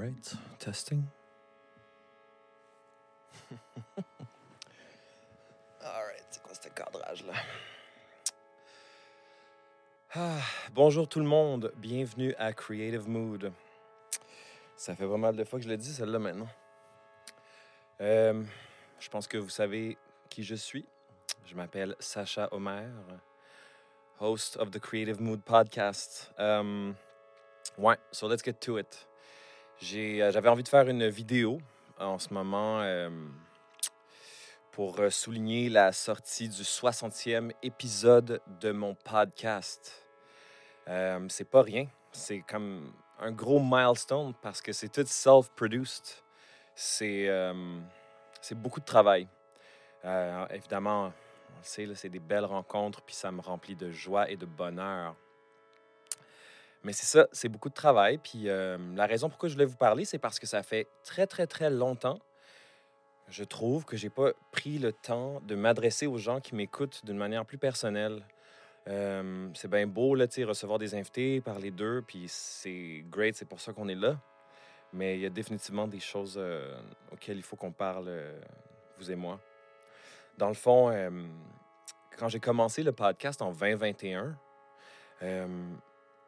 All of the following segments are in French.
right, testing? Alright, c'est quoi ce cadrage-là? Ah, bonjour tout le monde, bienvenue à Creative Mood. Ça fait pas mal de fois que je l'ai dit, celle-là, maintenant. Euh, je pense que vous savez qui je suis. Je m'appelle Sacha Omer, host of the Creative Mood podcast. Um, ouais, so let's get to it. Euh, j'avais envie de faire une vidéo en ce moment euh, pour euh, souligner la sortie du 60e épisode de mon podcast. Euh, c'est pas rien, c'est comme un gros milestone parce que c'est tout self-produced. C'est, beaucoup de travail. Évidemment, on le sait, c'est des belles rencontres, puis ça me remplit de joie et de bonheur. Mais c'est ça, c'est beaucoup de travail. Puis la raison pourquoi je voulais vous parler, c'est parce que ça fait très, très, très longtemps, je trouve, que j'ai pas pris le temps de m'adresser aux gens qui m'écoutent d'une manière plus personnelle. C'est bien beau, là, recevoir des invités, parler d'eux, puis c'est great, c'est pour ça qu'on est là. Mais il y a définitivement des choses auxquelles il faut qu'on parle, vous et moi. Dans le fond, quand j'ai commencé le podcast en 2021, euh,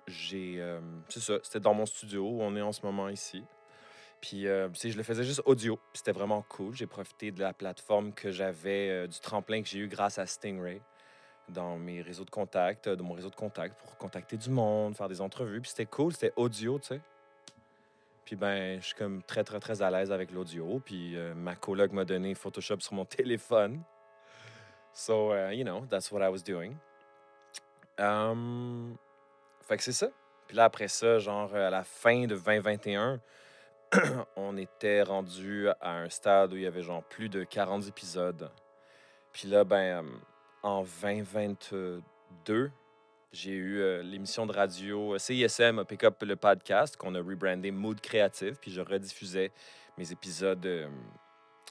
j'ai. euh, c'est ça, c'était dans mon studio où on est en ce moment ici. Puis, euh, je le faisais juste audio. C'était vraiment cool. J'ai profité de la plateforme que j'avais, euh, du tremplin que j'ai eu grâce à Stingray dans mes réseaux de contacts, euh, mon réseau de contacts pour contacter du monde, faire des entrevues. Puis c'était cool, c'était audio, tu sais. Puis ben, je suis comme très, très, très à l'aise avec l'audio. Puis euh, ma coloc m'a donné Photoshop sur mon téléphone. So, uh, you know, that's what I was doing. Um, fait que c'est ça. Puis là, après ça, genre à la fin de 2021, on était rendu à un stade où il y avait genre plus de 40 épisodes. Puis là, ben, euh, en 2022, j'ai eu euh, l'émission de radio euh, CISM pick up le podcast qu'on a rebrandé Mood Créative, puis je rediffusais mes épisodes euh,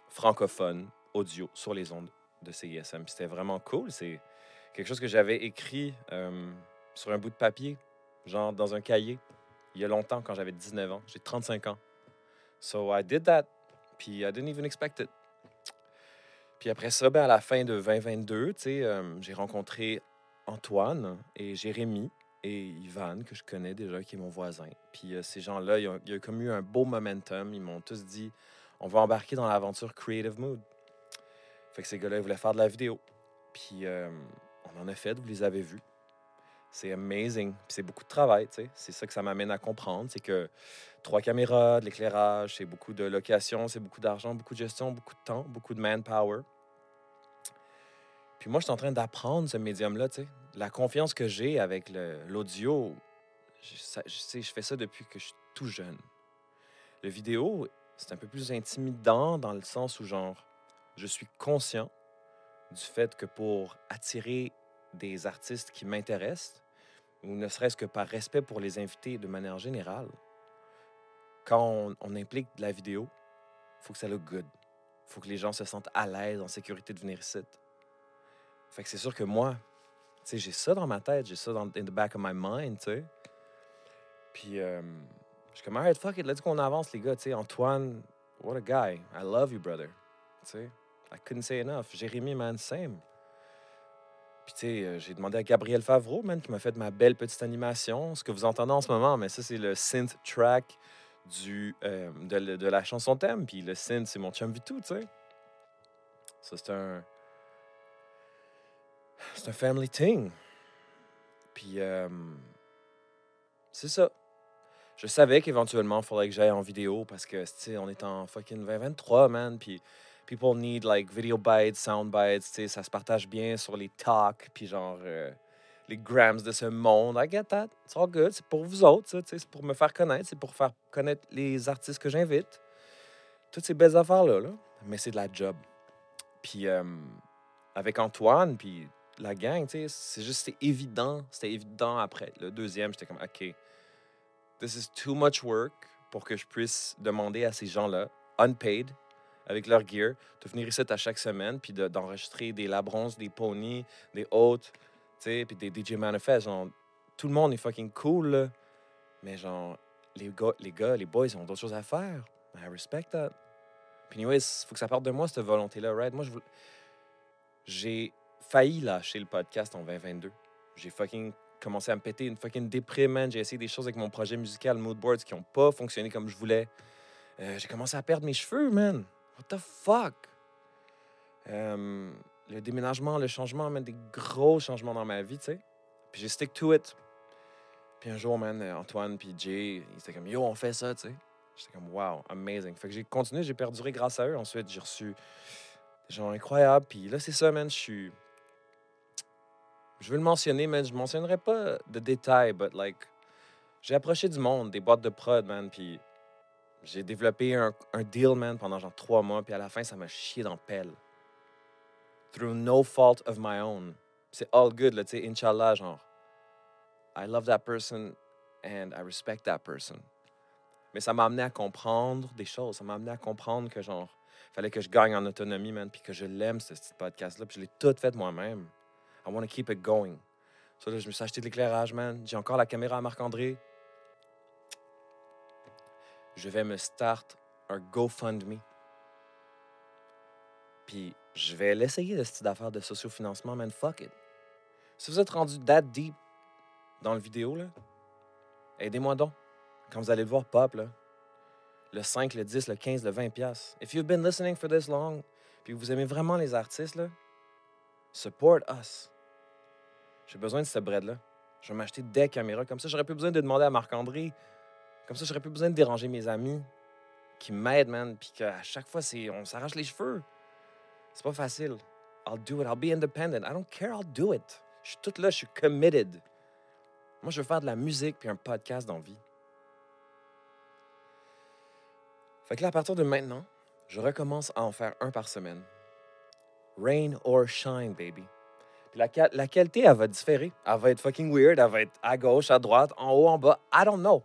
francophones audio sur les ondes de CISM. C'était vraiment cool. C'est quelque chose que j'avais écrit euh, sur un bout de papier, genre dans un cahier, il y a longtemps, quand j'avais 19 ans. J'ai 35 ans. So I did that, puis I didn't even expect it. Puis après ça, ben, à la fin de 2022, tu sais, euh, j'ai rencontré Antoine et Jérémy et Ivan, que je connais déjà, qui est mon voisin. Puis euh, ces gens-là, il y a comme eu un beau momentum. Ils m'ont tous dit on va embarquer dans l'aventure Creative Mood. Fait que ces gars-là, ils voulaient faire de la vidéo. Puis euh, on en a fait, vous les avez vus. C'est amazing. C'est beaucoup de travail, tu sais. C'est ça que ça m'amène à comprendre. C'est que trois caméras, de l'éclairage, c'est beaucoup de location, c'est beaucoup d'argent, beaucoup de gestion, beaucoup de temps, beaucoup de manpower. Puis moi, je suis en train d'apprendre ce médium-là, tu sais. La confiance que j'ai avec l'audio, je, je fais ça depuis que je suis tout jeune. Le vidéo, c'est un peu plus intimidant dans le sens où, genre, je suis conscient du fait que pour attirer des artistes qui m'intéressent, ou ne serait-ce que par respect pour les invités de manière générale, quand on, implique de la vidéo, faut que ça look good. Faut que les gens se sentent à l'aise, en sécurité de venir ici. Fait que c'est sûr que moi, tu sais, j'ai ça dans ma tête, j'ai ça dans in the back of my mind, tu sais. Puis, euh, je suis comme, alright, fuck it, let's go, on avance, les gars, tu sais. Antoine, what a guy. I love you, brother. Tu sais, I couldn't say enough. Jérémy, man, same. Puis, tu sais, euh, j'ai demandé à Gabriel Favreau, man, qui m'a fait ma belle petite animation. Ce que vous entendez en ce moment, mais ça, c'est le synth track du, euh, de, la chanson thème. Puis le synth, c'est mon chum Vitou, tu sais. Ça, c'est un. C'est un family thing. Puis, euh, c'est ça. Je savais qu'éventuellement, il faudrait que j'aille en vidéo parce que, tu sais, on est en fucking 2023, man. Puis, people need, like, video bites, sound bites, tu sais, ça se partage bien sur les talks, puis genre, euh, les grams de ce monde. I get that. It's all good. C'est pour vous autres, tu sais, c'est pour me faire connaître, c'est pour faire connaître les artistes que j'invite. Toutes ces belles affaires-là, là. Mais c'est de la job. Puis, euh, avec Antoine, puis la gang, tu sais, c'est juste, c'était évident. C'était évident après. Le deuxième, j'étais comme, OK, this is too much work pour que je puisse demander à ces gens-là, unpaid, avec leur gear, de venir ici à chaque semaine, puis de- d'enregistrer des Labrons, des Pony, des Hautes, tu sais, puis des DJ Manifest. Genre, tout le monde est fucking cool, là. Mais genre, les gars, les, gars, les boys, ils ont d'autres choses à faire. I respect that. Puis, anyways, il faut que ça parte de moi, cette volonté-là, right? Moi, j'ai failli lâcher le podcast en 2022. J'ai fucking commencé à me péter une fucking déprime, man. J'ai essayé des choses avec mon projet musical, Moodboards, qui n'ont pas fonctionné comme je voulais. Euh, j'ai commencé à perdre mes cheveux, man. What the fuck? Euh, le déménagement, le changement, man, des gros changements dans ma vie, tu sais. Puis j'ai stick to it. Puis un jour, man, Antoine puis Jay, ils étaient comme, yo, on fait ça, tu sais. J'étais comme, wow, amazing. Fait que j'ai continué, j'ai perduré grâce à eux. Ensuite, j'ai reçu des gens incroyables. Puis là, c'est ça, man, je suis. Je veux le mentionner, mais je ne mentionnerai pas de détails, but like, j'ai approché du monde, des boîtes de prod, man, puis j'ai développé un, deal, man, pendant genre trois mois, puis à la fin, ça m'a chié dans pelle. Through no fault of my own. C'est all good, là, tu sais, Inch'Allah, genre. I love that person and I respect that person. Mais ça m'a amené à comprendre des choses. Ça m'a amené à comprendre que, genre, fallait que je gagne en autonomie, man, puis que je l'aime, ce petit podcast-là, puis je l'ai tout fait moi-même. I want to keep it going. So, là, je me suis acheté de l'éclairage, man. J'ai encore la caméra à Marc-André. Je vais me start un GoFundMe. Puis je vais l'essayer, de cette affaire de sociofinancement, man. Fuck it. Si vous êtes rendu that deep dans le vidéo, là, aidez-moi donc. Quand vous allez le voir pop, le 5, le 10, le 15, le 20 piastres. If you've been listening for this long, puis vous aimez vraiment les artistes, là, support us. J'ai besoin de ce bread-là. Je vais m'acheter des caméras. Comme ça, j'aurais plus besoin de demander à Marc-André. Comme ça, j'aurais plus besoin de déranger mes amis qui m'aident, man. Puis qu'à chaque fois, c'est, on s'arrache les cheveux. C'est pas facile. I'll do it. I'll be independent. I don't care. I'll do it. Je suis toute là. Je suis committed. Moi, je veux faire de la musique puis un podcast dans vie. Fait que là, à partir de maintenant, je recommence à en faire un par semaine. Rain or shine, baby. Puis la, la qualité, elle va différer. Elle va être fucking weird. Elle va être à gauche, à droite, en haut, en bas. I don't know.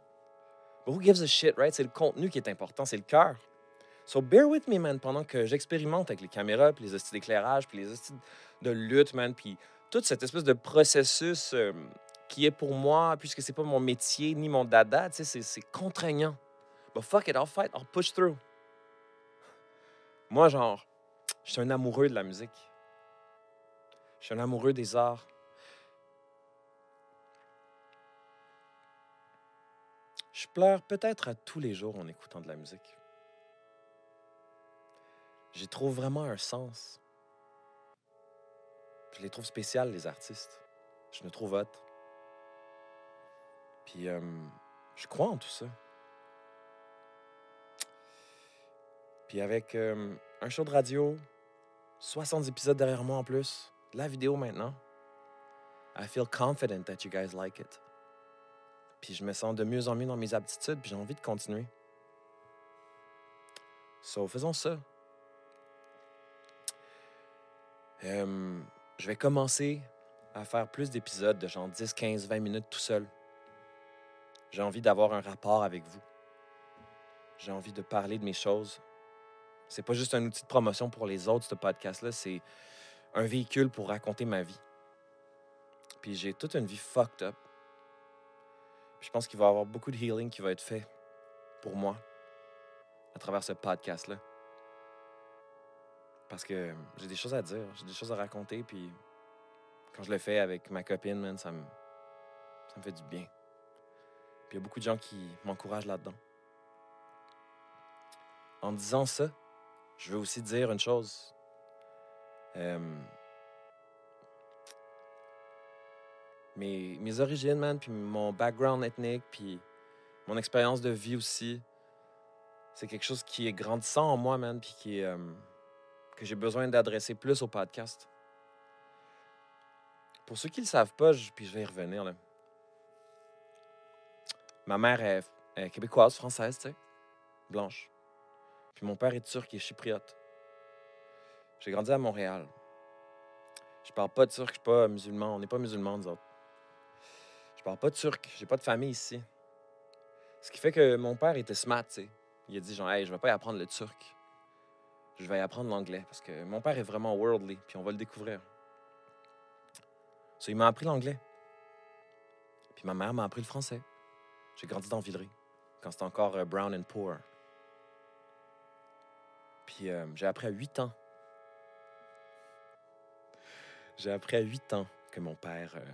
But who gives a shit, right? C'est le contenu qui est important. C'est le cœur. So bear with me, man, pendant que j'expérimente avec les caméras, puis les hosties d'éclairage, puis les hosties de lutte, man, puis toute cette espèce de processus euh, qui est pour moi, puisque c'est pas mon métier ni mon dada, tu sais, c'est- contraignant. But fuck it, I'll fight, I'll push through. Moi, genre, je suis un amoureux de la musique. Je suis un amoureux des arts. Je pleure peut-être à tous les jours en écoutant de la musique. J'y trouve vraiment un sens. Je les trouve spéciales, les artistes. Je me trouve hot. Puis, euh, je crois en tout ça. Puis avec euh, un show de radio, 60 épisodes derrière moi en plus, la vidéo maintenant, I feel confident that you guys like it. Puis je me sens de mieux en mieux dans mes aptitudes, puis j'ai envie de continuer. So, faisons ça. Euh, je vais commencer à faire plus d'épisodes de genre 10, 15, 20 minutes tout seul. J'ai envie d'avoir un rapport avec vous. J'ai envie de parler de mes choses. C'est pas juste un outil de promotion pour les autres, ce podcast-là. C'est un véhicule pour raconter ma vie. Puis j'ai toute une vie fucked up. Je pense qu'il va y avoir beaucoup de healing qui va être fait pour moi à travers ce podcast-là. Parce que j'ai des choses à dire, j'ai des choses à raconter, puis quand je le fais avec ma copine, man, ça me, ça me fait du bien. Puis il y a beaucoup de gens qui m'encouragent là-dedans. En disant ça, je veux aussi dire une chose. Euh, mes, origines, man, puis mon background ethnique, puis mon expérience de vie aussi, c'est quelque chose qui est grandissant en moi, man, puis qui euh, que j'ai besoin d'adresser plus au podcast. Pour ceux qui le savent pas, je- puis je vais y revenir, là. Ma mère est, est québécoise, française, tu sais, blanche. Puis mon père est turc et chypriote. J'ai grandi à Montréal. Je parle pas de turc, je suis pas musulman. On n'est pas musulmans, nous autres. Parle pas turc, j'ai pas de famille ici. Ce qui fait que mon père était smart, tu sais. Il a dit genre, hey, je vais pas y apprendre le turc. Je vais y apprendre l'anglais parce que mon père est vraiment worldly, puis on va le découvrir. So, il m'a appris l'anglais. Puis ma mère m'a appris le français. J'ai grandi dans Villeray, quand c'était encore euh, brown and poor. Puis euh, j'ai appris à 8 ans. J'ai appris à 8 ans que mon père euh,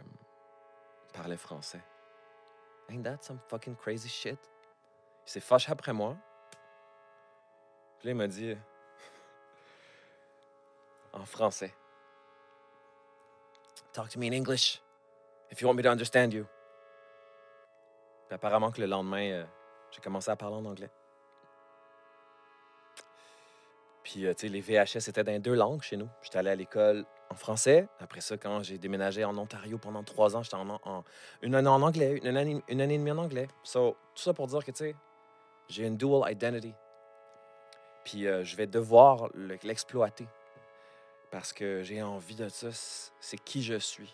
parlait français. Ain't that some fucking crazy shit? Il s'est fâché après moi. Puis là, il m'a dit en français. Talk to me in English if you want me to understand you. Puis apparemment que le lendemain, euh, j'ai commencé à parler en anglais. Puis, euh, tu sais, les VHS étaient dans deux langues chez nous. J'étais allé à l'école français. Après ça, quand j'ai déménagé en Ontario pendant trois ans, j'étais en, en- une année en anglais, une année, et demie en anglais. So, tout ça pour dire que, tu sais, j'ai une dual identity. Puis, euh, je vais devoir le- l'exploiter. Parce que j'ai envie de ça. C'est qui je suis.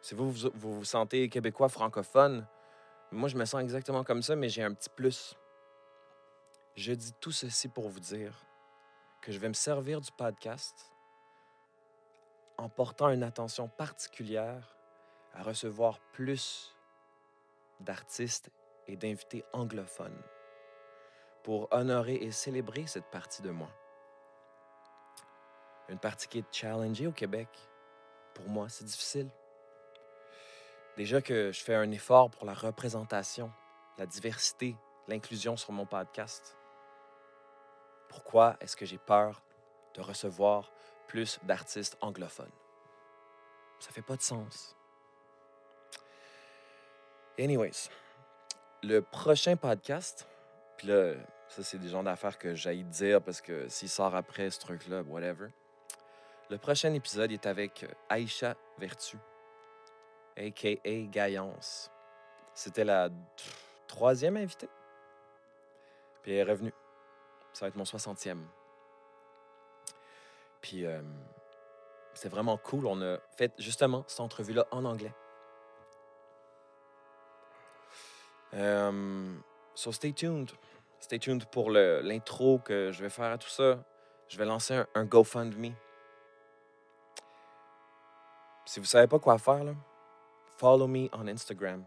Si vous, vous vous sentez québécois francophone, moi, je me sens exactement comme ça, mais j'ai un petit plus. Je dis tout ceci pour vous dire que je vais me servir du podcast en portant une attention particulière à recevoir plus d'artistes et d'invités anglophones pour honorer et célébrer cette partie de moi. Une partie qui est challengée au Québec. Pour moi, c'est difficile. Déjà que je fais un effort pour la représentation, la diversité, l'inclusion sur mon podcast. Pourquoi est-ce que j'ai peur de recevoir plus d'artistes anglophones? Ça fait pas de sens. Anyways, le prochain podcast, puis là, ça c'est des genres d'affaires que j'ai dire parce que s'il sort après ce truc-là, whatever. Le prochain épisode est avec Aïcha Vertu, a.k.a. Gaillance. C'était la troisième invitée. Puis elle est revenue. Ça va être mon 60e. Puis euh, c'était vraiment cool. On a fait justement cette entrevue-là en anglais. Euh, so stay tuned. Stay tuned pour l'intro que je vais faire à tout ça. Je vais lancer un, un GoFundMe. Si vous savez pas quoi faire, follow me on Instagram.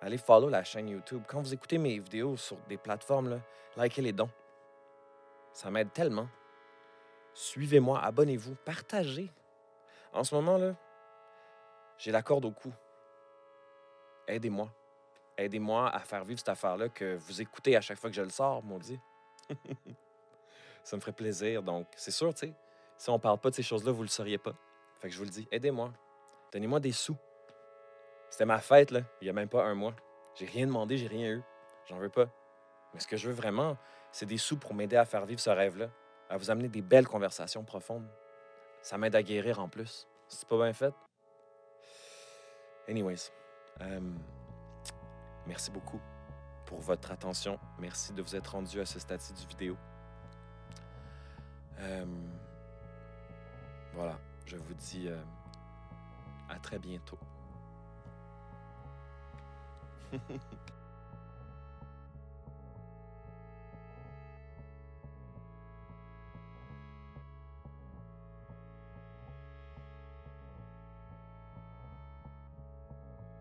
Allez follow la chaîne YouTube. Quand vous écoutez mes vidéos sur des plateformes, likez les dons. Ça m'aide tellement. Suivez-moi, abonnez-vous, partagez. En ce moment, là, j'ai la corde au cou. Aidez-moi. Aidez-moi à faire vivre cette affaire-là que vous écoutez à chaque fois que je le sors, maudit. Ça me ferait plaisir. Donc, c'est sûr, tu sais, si on parle pas de ces choses-là, vous le sauriez pas. Fait que je vous le dis, aidez-moi. Donnez-moi des sous. C'était ma fête, là, il y a même pas un mois. J'ai rien demandé, j'ai rien eu. J'en veux pas. Mais ce que je veux vraiment, c'est des sous pour m'aider à faire vivre ce rêve-là, à vous amener des belles conversations profondes. Ça m'aide à guérir en plus. C'est pas bien fait? Anyways, euh, merci beaucoup pour votre attention. Merci de vous être rendu à ce stade-ci du vidéo. Euh, voilà, je vous dis euh, à très bientôt.